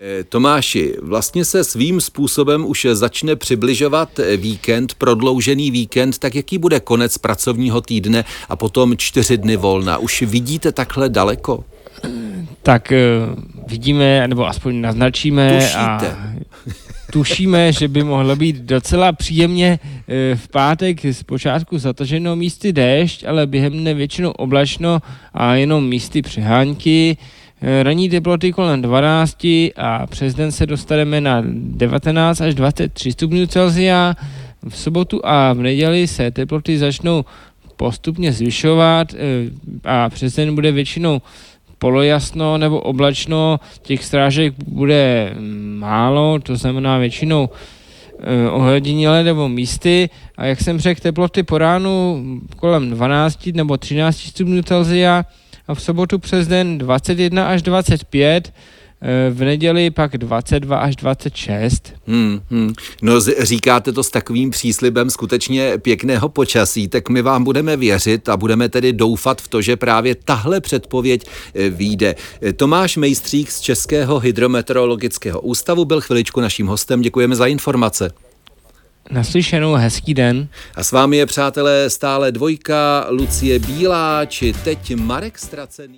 Eh, Tomáši, vlastně se svým způsobem už začne přibližovat eh, víkend, prodloužený víkend, tak jaký bude konec pracovního týdne a potom čtyři dny volna? Už vidíte takhle daleko? Tak eh, vidíme, nebo aspoň naznačíme Tušíte. a tušíme, že by mohlo být docela příjemně v pátek zpočátku zataženo místy déšť, ale během dne většinou oblačno a jenom místy přehánky. Eh, ranní teploty kolem 12 a přes den se dostaneme na 19 až 23 stupňů Celsia. V sobotu a v neděli se teploty začnou postupně zvyšovat eh, a přes den bude většinou polojasno nebo oblačno, těch strážek bude málo, to znamená většinou eh, ohledinile nebo místy a jak jsem řekl, teploty po ránu kolem 12 nebo 13 stupňů Celsia, a v sobotu přes den 21 až 25, eh, v neděli pak 22 až 26. Hmm, hmm. No říkáte to s takovým příslibem skutečně pěkného počasí, tak my vám budeme věřit a budeme tedy doufat v to, že právě tahle předpověď eh, vyjde. Eh, Tomáš Mejstřík z Českého hydrometeorologického ústavu byl chviličku naším hostem. Děkujeme za informace. Naslyšenou, hezký den. A s vámi je, přátelé, stále dvojka Lucie Bílá, či teď Marek Stracený.